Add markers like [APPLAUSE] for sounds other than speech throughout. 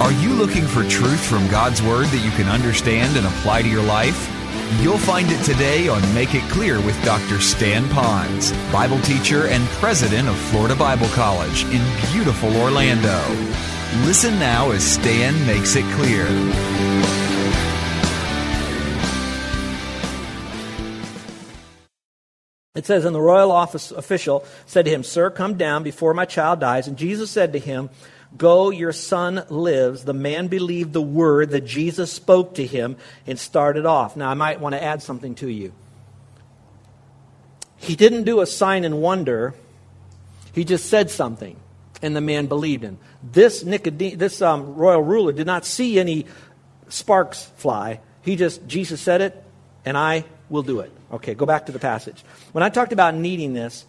Are you looking for truth from God's Word that you can understand and apply to your life? You'll find it today on Make It Clear with Dr. Stan Ponz, Bible teacher and president of Florida Bible College in beautiful Orlando. Listen now as Stan makes it clear. It says, And the royal office official said to him, Sir, come down before my child dies. And Jesus said to him, Go, your son lives. The man believed the word that Jesus spoke to him and started off. Now, I might want to add something to you. He didn't do a sign and wonder, he just said something, and the man believed him. This, Nicodem- this um, royal ruler did not see any sparks fly. He just, Jesus said it, and I will do it. Okay, go back to the passage. When I talked about needing this,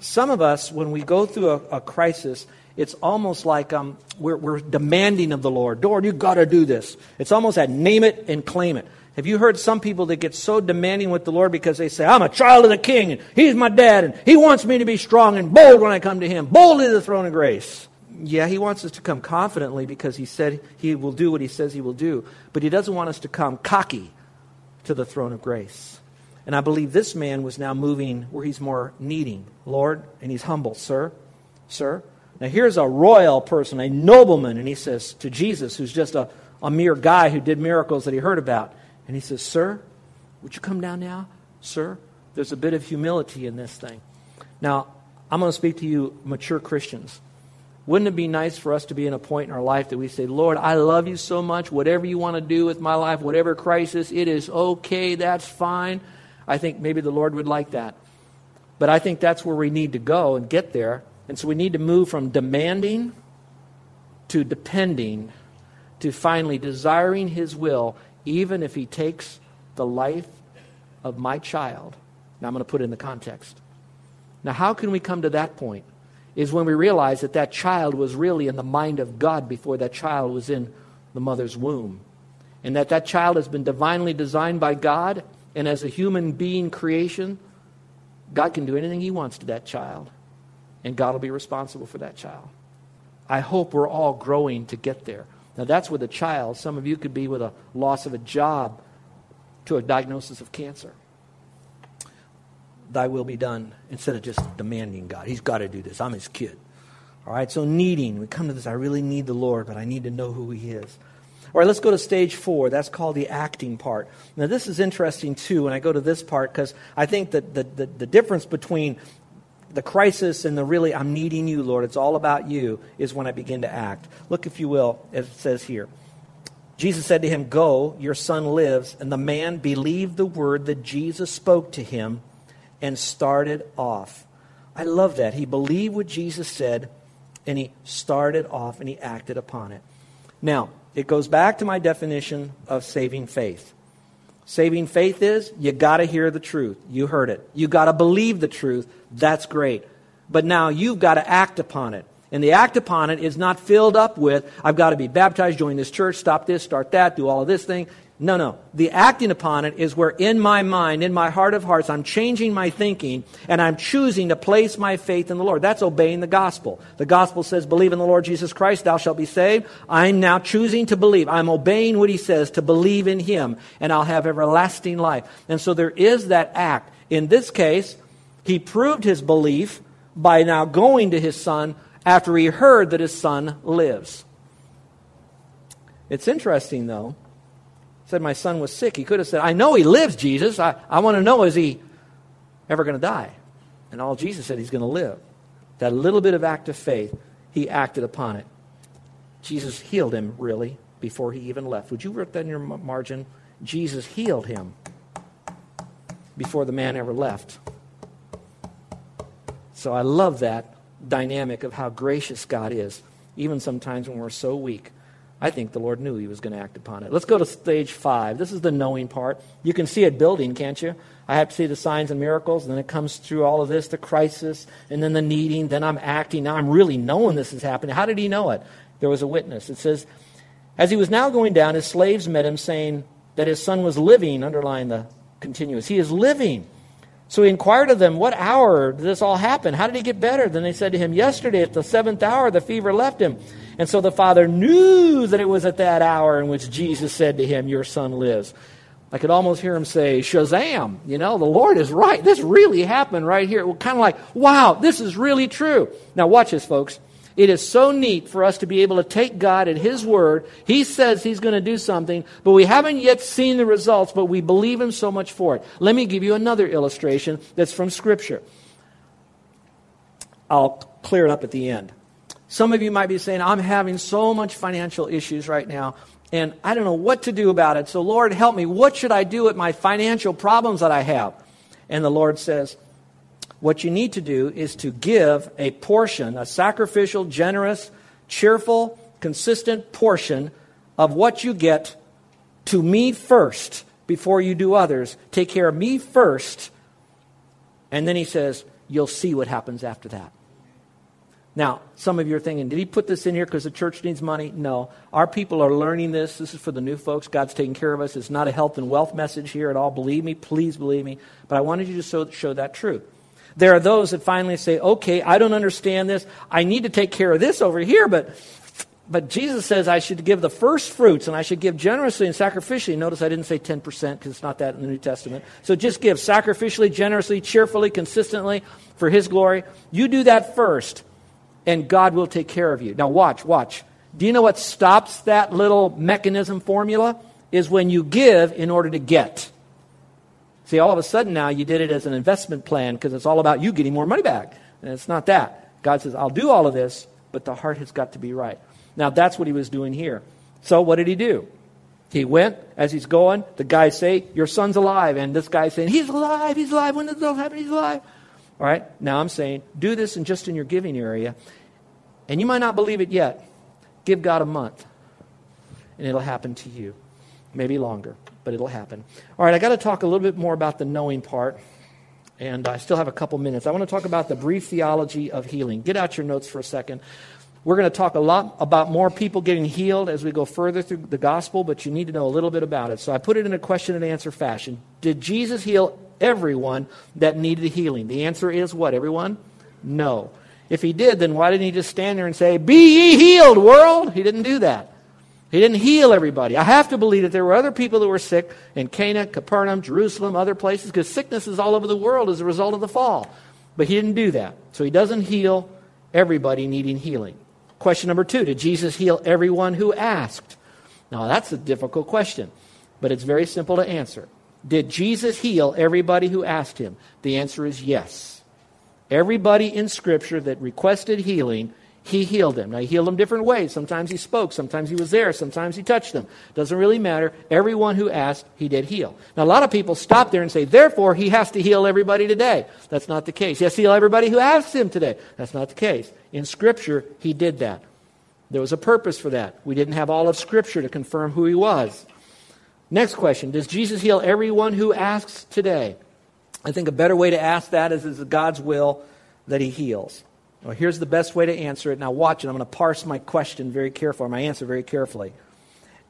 some of us, when we go through a, a crisis, it's almost like um, we're, we're demanding of the Lord, Lord, you've got to do this. It's almost that name it and claim it. Have you heard some people that get so demanding with the Lord because they say, I'm a child of the king, and he's my dad, and he wants me to be strong and bold when I come to him, boldly to the throne of grace. Yeah, he wants us to come confidently because he said he will do what he says he will do, but he doesn't want us to come cocky to the throne of grace. And I believe this man was now moving where he's more needing. Lord, and he's humble. Sir, sir. Now here's a royal person, a nobleman, and he says to Jesus, who's just a, a mere guy who did miracles that he heard about, and he says, Sir, would you come down now? Sir, there's a bit of humility in this thing. Now, I'm going to speak to you, mature Christians. Wouldn't it be nice for us to be in a point in our life that we say, Lord, I love you so much. Whatever you want to do with my life, whatever crisis, it is okay. That's fine. I think maybe the Lord would like that. But I think that's where we need to go and get there. And so we need to move from demanding to depending to finally desiring His will, even if He takes the life of my child. Now I'm going to put it in the context. Now, how can we come to that point? Is when we realize that that child was really in the mind of God before that child was in the mother's womb. And that that child has been divinely designed by God and as a human being creation, God can do anything He wants to that child, and God will be responsible for that child. I hope we're all growing to get there. Now, that's with a child. Some of you could be with a loss of a job to a diagnosis of cancer. Thy will be done instead of just demanding God. He's got to do this. I'm his kid. All right, so needing. We come to this. I really need the Lord, but I need to know who he is. All right, let's go to stage four. That's called the acting part. Now, this is interesting, too, when I go to this part, because I think that the, the, the difference between the crisis and the really, I'm needing you, Lord, it's all about you, is when I begin to act. Look, if you will, as it says here. Jesus said to him, Go, your son lives. And the man believed the word that Jesus spoke to him and started off. I love that. He believed what Jesus said and he started off and he acted upon it. Now, it goes back to my definition of saving faith. Saving faith is you got to hear the truth. You heard it. You got to believe the truth. That's great. But now you've got to act upon it. And the act upon it is not filled up with, I've got to be baptized, join this church, stop this, start that, do all of this thing. No, no. The acting upon it is where in my mind, in my heart of hearts, I'm changing my thinking and I'm choosing to place my faith in the Lord. That's obeying the gospel. The gospel says, believe in the Lord Jesus Christ, thou shalt be saved. I'm now choosing to believe. I'm obeying what he says to believe in him and I'll have everlasting life. And so there is that act. In this case, he proved his belief by now going to his son after he heard that his son lives. It's interesting, though He said my son was sick, he could have said, I know he lives, Jesus. I, I want to know, is he ever going to die? And all Jesus said, he's going to live. That little bit of act of faith, he acted upon it. Jesus healed him, really, before he even left. Would you write that in your margin? Jesus healed him before the man ever left. So I love that dynamic of how gracious God is, even sometimes when we're so weak. I think the Lord knew he was going to act upon it. Let's go to stage five. This is the knowing part. You can see it building, can't you? I have to see the signs and miracles, and then it comes through all of this, the crisis, and then the needing. Then I'm acting. Now I'm really knowing this is happening. How did he know it? There was a witness. It says, As he was now going down, his slaves met him, saying that his son was living, underline the continuous. He is living. So he inquired of them, What hour did this all happen? How did he get better? Then they said to him, Yesterday at the seventh hour, the fever left him. And so the father knew that it was at that hour in which Jesus said to him, Your son lives. I could almost hear him say, Shazam! You know, the Lord is right. This really happened right here. Kind of like, wow, this is really true. Now, watch this, folks. It is so neat for us to be able to take God at His word. He says He's going to do something, but we haven't yet seen the results, but we believe Him so much for it. Let me give you another illustration that's from Scripture. I'll clear it up at the end. Some of you might be saying, I'm having so much financial issues right now, and I don't know what to do about it. So, Lord, help me. What should I do with my financial problems that I have? And the Lord says, What you need to do is to give a portion, a sacrificial, generous, cheerful, consistent portion of what you get to me first before you do others. Take care of me first. And then he says, You'll see what happens after that. Now, some of you are thinking, did he put this in here because the church needs money? No. Our people are learning this. This is for the new folks. God's taking care of us. It's not a health and wealth message here at all. Believe me. Please believe me. But I wanted you to show, show that truth. There are those that finally say, okay, I don't understand this. I need to take care of this over here, but, but Jesus says I should give the first fruits and I should give generously and sacrificially. Notice I didn't say 10% because it's not that in the New Testament. So just give sacrificially, generously, cheerfully, consistently for His glory. You do that first and God will take care of you. Now, watch, watch. Do you know what stops that little mechanism formula? Is when you give in order to get. See, all of a sudden now you did it as an investment plan because it's all about you getting more money back. And it's not that. God says, I'll do all of this, but the heart has got to be right. Now, that's what he was doing here. So, what did he do? He went as he's going. The guys say, Your son's alive. And this guy's saying, He's alive. He's alive. When did this happen? He's alive. All right? Now I'm saying do this in just in your giving area. And you might not believe it yet. Give God a month, and it'll happen to you. Maybe longer, but it'll happen. All right, I got to talk a little bit more about the knowing part, and I still have a couple minutes. I want to talk about the brief theology of healing. Get out your notes for a second. We're going to talk a lot about more people getting healed as we go further through the gospel, but you need to know a little bit about it. So I put it in a question and answer fashion. Did Jesus heal everyone that needed healing? The answer is what, everyone? No. If he did, then why didn't he just stand there and say, Be ye healed, world? He didn't do that. He didn't heal everybody. I have to believe that there were other people that were sick in Cana, Capernaum, Jerusalem, other places, because sickness is all over the world as a result of the fall. But he didn't do that. So he doesn't heal everybody needing healing. Question number two Did Jesus heal everyone who asked? Now, that's a difficult question, but it's very simple to answer. Did Jesus heal everybody who asked him? The answer is yes. Everybody in Scripture that requested healing, he healed them. Now, he healed them different ways. Sometimes he spoke, sometimes he was there, sometimes he touched them. Doesn't really matter. Everyone who asked, he did heal. Now, a lot of people stop there and say, therefore, he has to heal everybody today. That's not the case. He has to heal everybody who asks him today. That's not the case. In Scripture, he did that. There was a purpose for that. We didn't have all of Scripture to confirm who he was. Next question Does Jesus heal everyone who asks today? I think a better way to ask that is, is God's will that he heals? Well, here's the best way to answer it. Now, watch it. I'm going to parse my question very carefully, my answer very carefully.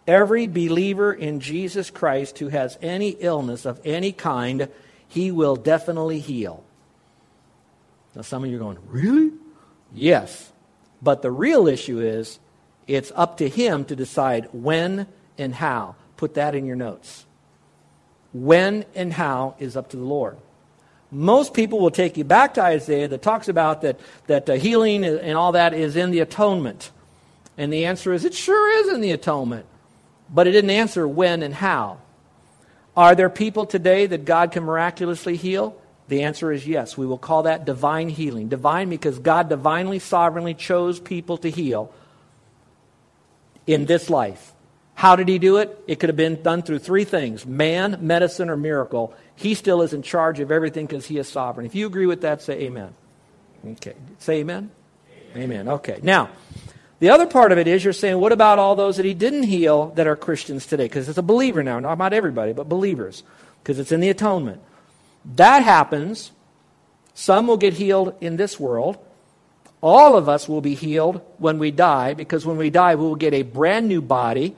Every believer in Jesus Christ who has any illness of any kind, he will definitely heal. Now, some of you are going, Really? Yes. But the real issue is it's up to him to decide when and how. Put that in your notes. When and how is up to the Lord. Most people will take you back to Isaiah that talks about that, that uh, healing and all that is in the atonement. And the answer is, it sure is in the atonement. But it didn't answer when and how. Are there people today that God can miraculously heal? The answer is yes. We will call that divine healing. Divine because God divinely, sovereignly chose people to heal in this life. How did he do it? It could have been done through three things man, medicine, or miracle. He still is in charge of everything because he is sovereign. If you agree with that, say amen. Okay. Say amen. Amen. Okay. Now, the other part of it is you're saying, what about all those that he didn't heal that are Christians today? Because it's a believer now, not everybody, but believers, because it's in the atonement. That happens. Some will get healed in this world. All of us will be healed when we die, because when we die, we will get a brand new body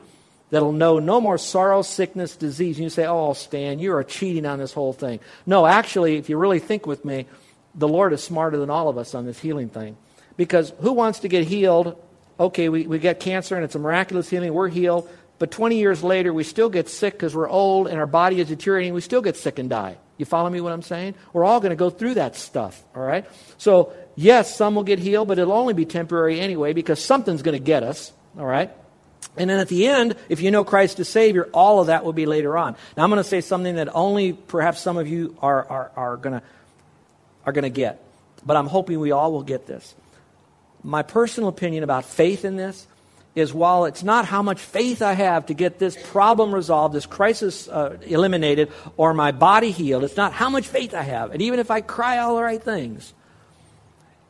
that'll know no more sorrow, sickness, disease. And you say, Oh, Stan, you are cheating on this whole thing. No, actually, if you really think with me, the Lord is smarter than all of us on this healing thing. Because who wants to get healed? Okay, we, we get cancer and it's a miraculous healing, we're healed. But 20 years later, we still get sick because we're old and our body is deteriorating. We still get sick and die. You follow me what I'm saying? We're all going to go through that stuff, all right? So, yes, some will get healed, but it'll only be temporary anyway because something's going to get us, all right? And then at the end, if you know Christ as Savior, all of that will be later on. Now, I'm going to say something that only perhaps some of you are, are, are going to are going to get, but I'm hoping we all will get this. My personal opinion about faith in this is while it's not how much faith I have to get this problem resolved, this crisis uh, eliminated, or my body healed, it's not how much faith I have. And even if I cry all the right things,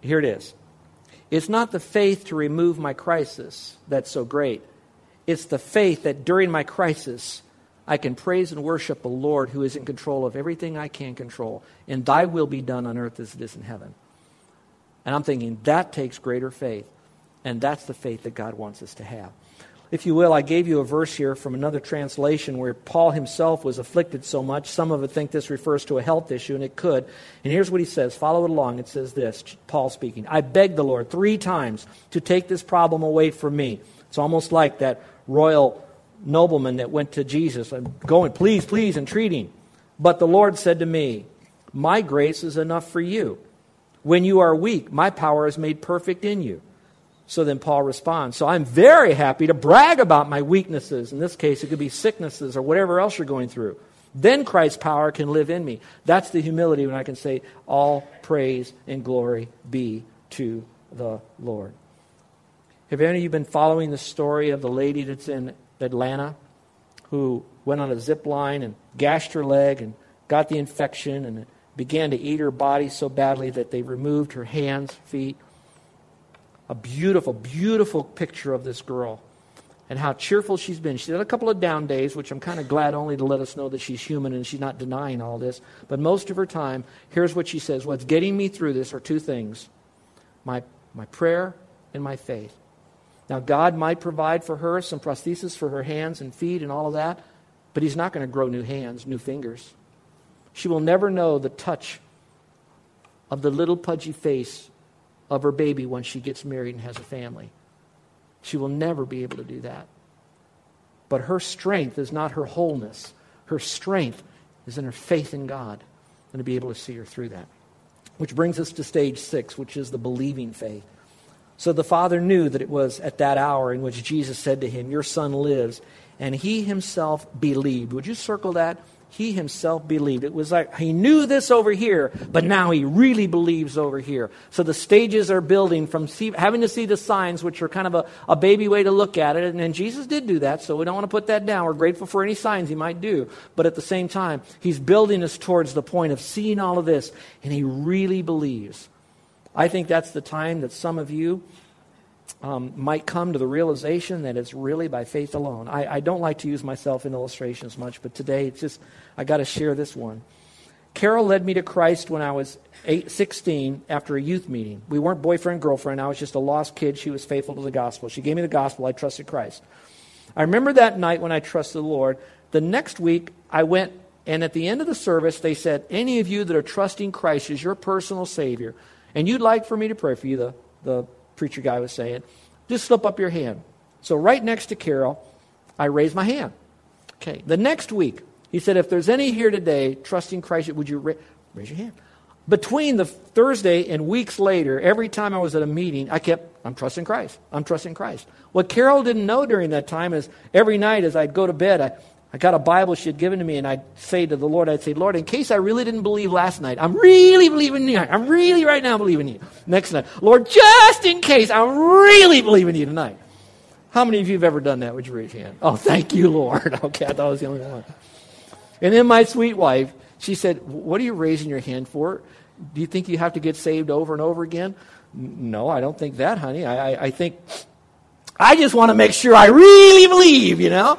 here it is. It's not the faith to remove my crisis that's so great. It's the faith that during my crisis, I can praise and worship the Lord who is in control of everything I can control. And thy will be done on earth as it is in heaven. And I'm thinking that takes greater faith. And that's the faith that God wants us to have. If you will, I gave you a verse here from another translation where Paul himself was afflicted so much. Some of it think this refers to a health issue, and it could. And here's what he says. Follow it along. It says this Paul speaking I begged the Lord three times to take this problem away from me. It's almost like that royal nobleman that went to Jesus I'm going, please, please, entreating. But the Lord said to me, My grace is enough for you. When you are weak, my power is made perfect in you. So then Paul responds. So I'm very happy to brag about my weaknesses. In this case, it could be sicknesses or whatever else you're going through. Then Christ's power can live in me. That's the humility when I can say, All praise and glory be to the Lord. Have any of you been following the story of the lady that's in Atlanta who went on a zip line and gashed her leg and got the infection and began to eat her body so badly that they removed her hands, feet? a beautiful, beautiful picture of this girl and how cheerful she's been. She's had a couple of down days, which I'm kind of glad only to let us know that she's human and she's not denying all this. But most of her time, here's what she says What's getting me through this are two things my, my prayer and my faith. Now, God might provide for her some prosthesis for her hands and feet and all of that, but He's not going to grow new hands, new fingers. She will never know the touch of the little pudgy face of her baby when she gets married and has a family. She will never be able to do that. But her strength is not her wholeness. Her strength is in her faith in God and to be able to see her through that. Which brings us to stage six, which is the believing faith. So the father knew that it was at that hour in which Jesus said to him, Your son lives. And he himself believed. Would you circle that? he himself believed. It was like he knew this over here, but now he really believes over here. So the stages are building from see, having to see the signs, which are kind of a, a baby way to look at it. And, and Jesus did do that, so we don't want to put that down. We're grateful for any signs he might do. But at the same time, he's building us towards the point of seeing all of this, and he really believes. I think that's the time that some of you um, might come to the realization that it's really by faith alone. I, I don't like to use myself in illustrations much, but today it's just, I got to share this one. Carol led me to Christ when I was eight, 16 after a youth meeting. We weren't boyfriend girlfriend. I was just a lost kid. She was faithful to the gospel. She gave me the gospel. I trusted Christ. I remember that night when I trusted the Lord. The next week, I went, and at the end of the service, they said, Any of you that are trusting Christ as your personal Savior, and you'd like for me to pray for you, the, the preacher guy was saying, just slip up your hand. So right next to Carol, I raised my hand. Okay. The next week, he said, if there's any here today trusting Christ, would you ra- raise your hand? Between the Thursday and weeks later, every time I was at a meeting, I kept, I'm trusting Christ. I'm trusting Christ. What Carol didn't know during that time is every night as I'd go to bed, I, I got a Bible she had given to me, and I'd say to the Lord, I'd say, Lord, in case I really didn't believe last night, I'm really believing you. I'm really right now believing you. Next night, Lord, just in case, I'm really believing you tonight. How many of you have ever done that? Would you raise your hand? Oh, thank you, Lord. [LAUGHS] Okay, I thought I was the only one. And then my sweet wife, she said, What are you raising your hand for? Do you think you have to get saved over and over again? No, I don't think that, honey. I, I, I think, I just want to make sure I really believe, you know?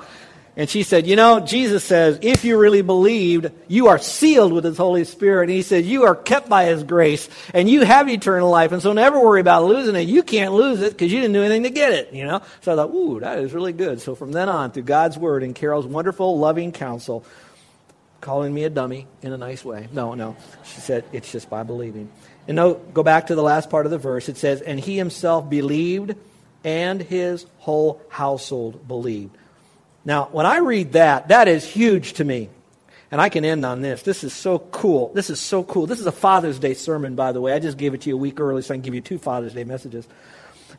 And she said, You know, Jesus says, if you really believed, you are sealed with His Holy Spirit. And He said, You are kept by His grace, and you have eternal life. And so never worry about losing it. You can't lose it because you didn't do anything to get it, you know? So I thought, Ooh, that is really good. So from then on, through God's Word and Carol's wonderful, loving counsel, calling me a dummy in a nice way. No, no. She said, It's just by believing. And no, go back to the last part of the verse. It says, And He Himself believed, and His whole household believed. Now, when I read that, that is huge to me. And I can end on this. This is so cool. This is so cool. This is a Father's Day sermon, by the way. I just gave it to you a week early so I can give you two Father's Day messages.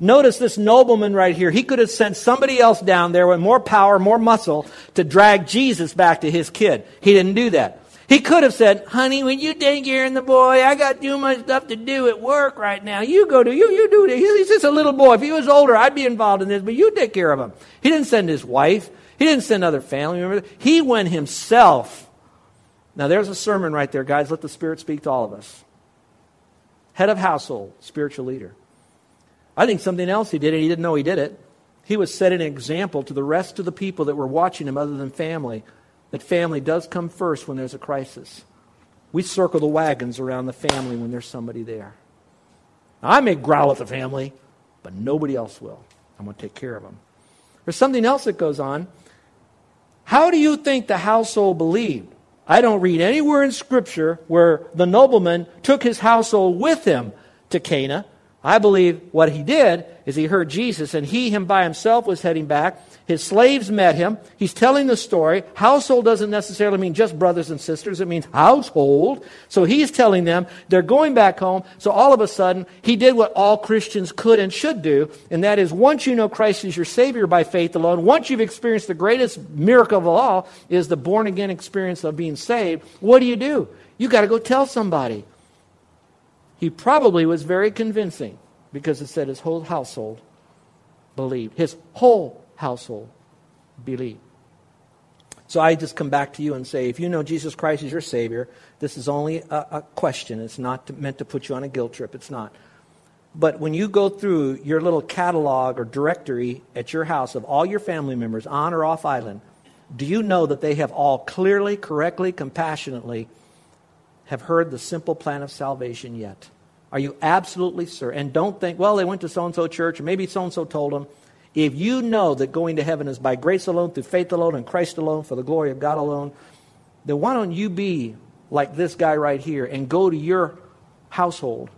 Notice this nobleman right here. He could have sent somebody else down there with more power, more muscle to drag Jesus back to his kid. He didn't do that. He could have said, honey, when you take care of the boy, I got too much stuff to do at work right now. You go to, you, you do it. He's just a little boy. If he was older, I'd be involved in this, but you take care of him. He didn't send his wife. He didn't send other family members. He went himself. Now, there's a sermon right there, guys. Let the Spirit speak to all of us. Head of household, spiritual leader. I think something else he did, and he didn't know he did it. He was setting an example to the rest of the people that were watching him, other than family, that family does come first when there's a crisis. We circle the wagons around the family when there's somebody there. Now, I may growl at the family, but nobody else will. I'm going to take care of them. There's something else that goes on. How do you think the household believed? I don't read anywhere in Scripture where the nobleman took his household with him to Cana. I believe what he did is he heard Jesus, and he, him by himself, was heading back. His slaves met him. He's telling the story. Household doesn't necessarily mean just brothers and sisters, it means household. So he's telling them they're going back home. So all of a sudden, he did what all Christians could and should do, and that is once you know Christ is your Savior by faith alone, once you've experienced the greatest miracle of all, is the born again experience of being saved, what do you do? You got to go tell somebody. He probably was very convincing because it said his whole household believed. His whole household believed. So I just come back to you and say, if you know Jesus Christ is your Savior, this is only a, a question. It's not to, meant to put you on a guilt trip. It's not. But when you go through your little catalog or directory at your house of all your family members on or off island, do you know that they have all clearly, correctly, compassionately have heard the simple plan of salvation yet? Are you absolutely certain? And don't think, well, they went to so and so church, or maybe so and so told them. If you know that going to heaven is by grace alone, through faith alone, and Christ alone, for the glory of God alone, then why don't you be like this guy right here and go to your household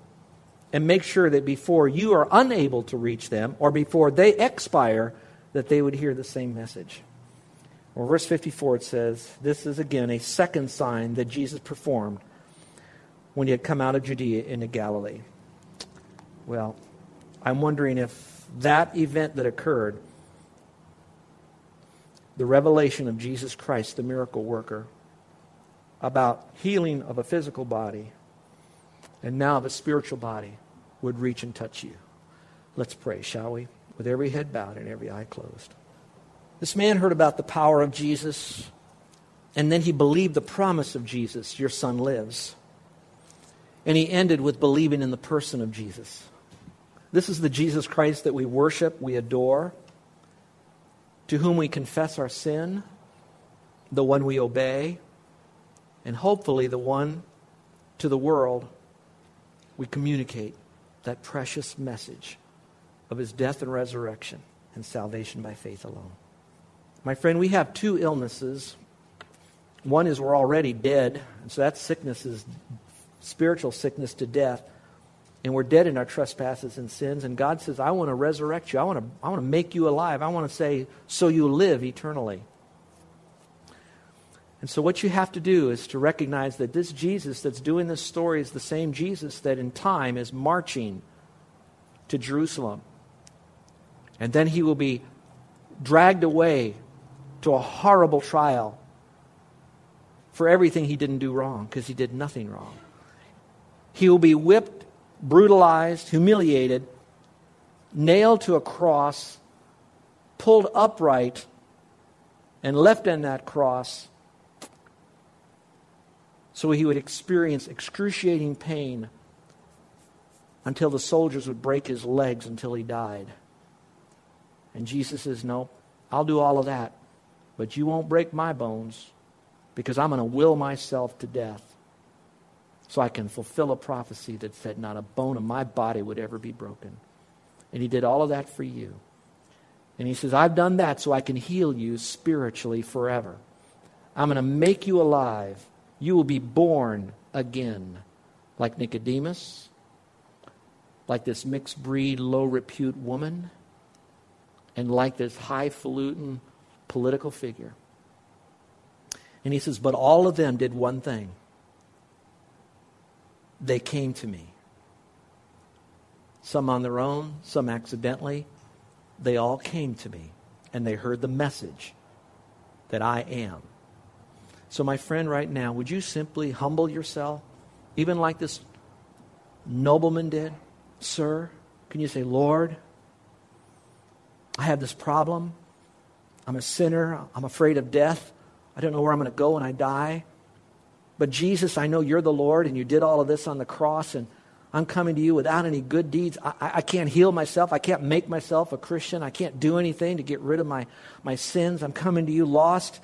and make sure that before you are unable to reach them or before they expire, that they would hear the same message. Well, verse 54 it says, This is again a second sign that Jesus performed when he had come out of Judea into Galilee. Well, I'm wondering if that event that occurred, the revelation of Jesus Christ, the miracle worker, about healing of a physical body and now of a spiritual body, would reach and touch you. Let's pray, shall we? With every head bowed and every eye closed. This man heard about the power of Jesus, and then he believed the promise of Jesus your son lives. And he ended with believing in the person of Jesus. This is the Jesus Christ that we worship, we adore, to whom we confess our sin, the one we obey, and hopefully the one to the world we communicate that precious message of his death and resurrection and salvation by faith alone. My friend, we have two illnesses. One is we're already dead, and so that sickness is spiritual sickness to death and we're dead in our trespasses and sins. And God says, I want to resurrect you. I want to, I want to make you alive. I want to say, so you live eternally. And so, what you have to do is to recognize that this Jesus that's doing this story is the same Jesus that in time is marching to Jerusalem. And then he will be dragged away to a horrible trial for everything he didn't do wrong, because he did nothing wrong. He will be whipped brutalized, humiliated, nailed to a cross, pulled upright, and left in that cross so he would experience excruciating pain until the soldiers would break his legs until he died. And Jesus says, No, I'll do all of that, but you won't break my bones because I'm going to will myself to death so I can fulfill a prophecy that said not a bone of my body would ever be broken. And he did all of that for you. And he says, I've done that so I can heal you spiritually forever. I'm going to make you alive. You will be born again, like Nicodemus, like this mixed breed, low repute woman, and like this highfalutin political figure. And he says, But all of them did one thing they came to me. Some on their own, some accidentally. They all came to me and they heard the message that I am. So, my friend, right now, would you simply humble yourself, even like this nobleman did? Sir, can you say, Lord, I have this problem. I'm a sinner. I'm afraid of death. I don't know where I'm going to go when I die. But Jesus, I know you're the Lord and you did all of this on the cross, and I'm coming to you without any good deeds. I, I can't heal myself. I can't make myself a Christian. I can't do anything to get rid of my, my sins. I'm coming to you lost.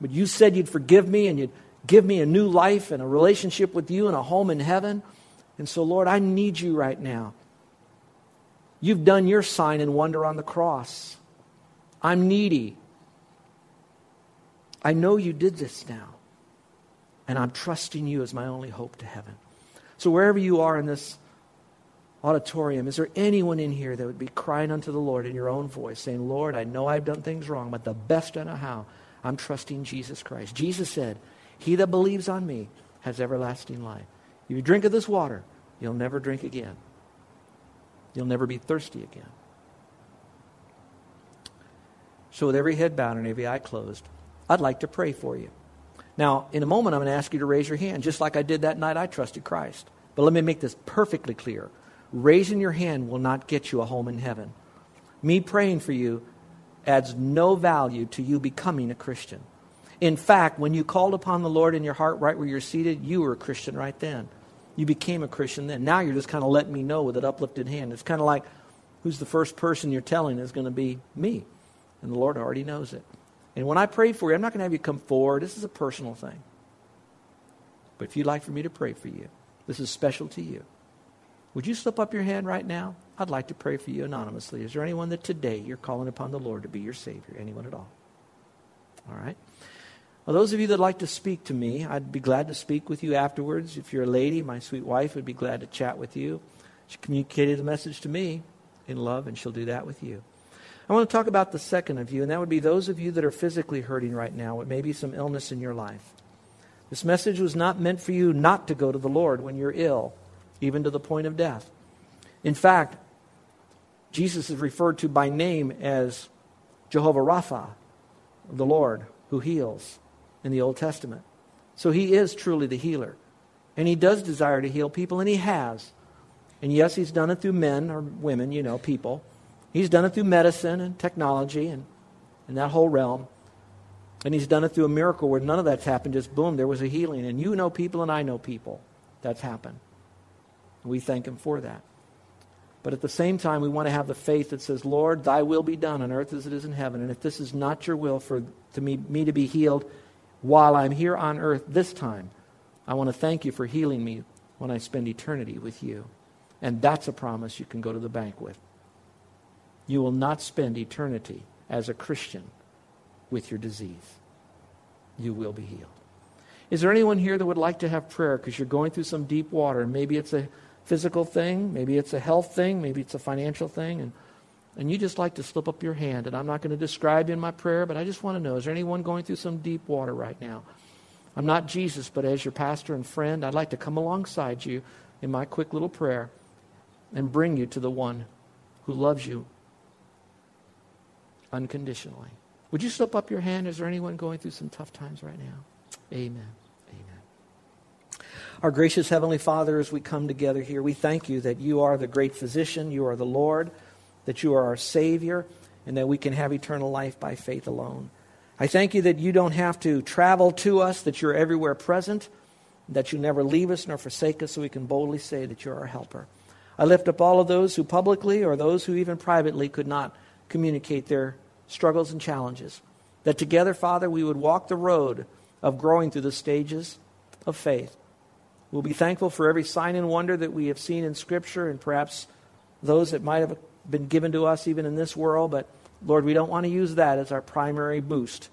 But you said you'd forgive me and you'd give me a new life and a relationship with you and a home in heaven. And so, Lord, I need you right now. You've done your sign and wonder on the cross. I'm needy. I know you did this now. And I'm trusting you as my only hope to heaven. So, wherever you are in this auditorium, is there anyone in here that would be crying unto the Lord in your own voice, saying, Lord, I know I've done things wrong, but the best I know how, I'm trusting Jesus Christ? Jesus said, He that believes on me has everlasting life. If you drink of this water, you'll never drink again. You'll never be thirsty again. So, with every head bowed and every eye closed, I'd like to pray for you. Now, in a moment, I'm going to ask you to raise your hand, just like I did that night I trusted Christ. But let me make this perfectly clear. Raising your hand will not get you a home in heaven. Me praying for you adds no value to you becoming a Christian. In fact, when you called upon the Lord in your heart right where you're seated, you were a Christian right then. You became a Christian then. Now you're just kind of letting me know with an uplifted hand. It's kind of like who's the first person you're telling is going to be me. And the Lord already knows it. And when I pray for you, I'm not going to have you come forward. This is a personal thing. But if you'd like for me to pray for you, this is special to you. Would you slip up your hand right now? I'd like to pray for you anonymously. Is there anyone that today you're calling upon the Lord to be your Savior? Anyone at all? All right. Well, those of you that like to speak to me, I'd be glad to speak with you afterwards. If you're a lady, my sweet wife would be glad to chat with you. She communicated the message to me in love, and she'll do that with you. I want to talk about the second of you, and that would be those of you that are physically hurting right now with maybe some illness in your life. This message was not meant for you not to go to the Lord when you're ill, even to the point of death. In fact, Jesus is referred to by name as Jehovah Rapha, the Lord who heals in the Old Testament. So he is truly the healer. And he does desire to heal people, and he has. And yes, he's done it through men or women, you know, people. He's done it through medicine and technology and, and that whole realm. And he's done it through a miracle where none of that's happened. Just boom, there was a healing. And you know people and I know people. That's happened. And We thank him for that. But at the same time, we want to have the faith that says, Lord, thy will be done on earth as it is in heaven. And if this is not your will for to me, me to be healed while I'm here on earth this time, I want to thank you for healing me when I spend eternity with you. And that's a promise you can go to the bank with. You will not spend eternity as a Christian with your disease. You will be healed. Is there anyone here that would like to have prayer because you're going through some deep water? Maybe it's a physical thing, maybe it's a health thing, maybe it's a financial thing, and, and you just like to slip up your hand. And I'm not going to describe in my prayer, but I just want to know is there anyone going through some deep water right now? I'm not Jesus, but as your pastor and friend, I'd like to come alongside you in my quick little prayer and bring you to the one who loves you unconditionally. Would you slip up your hand? Is there anyone going through some tough times right now? Amen. Amen. Our gracious Heavenly Father, as we come together here, we thank you that you are the great physician, you are the Lord, that you are our Savior, and that we can have eternal life by faith alone. I thank you that you don't have to travel to us, that you're everywhere present, that you never leave us nor forsake us, so we can boldly say that you're our helper. I lift up all of those who publicly or those who even privately could not communicate their struggles and challenges. That together, Father, we would walk the road of growing through the stages of faith. We'll be thankful for every sign and wonder that we have seen in Scripture and perhaps those that might have been given to us even in this world. But Lord, we don't want to use that as our primary boost.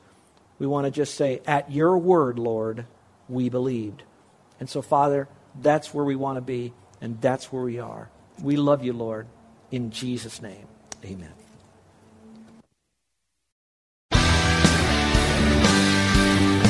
We want to just say, At your word, Lord, we believed. And so, Father, that's where we want to be, and that's where we are. We love you, Lord. In Jesus' name, amen.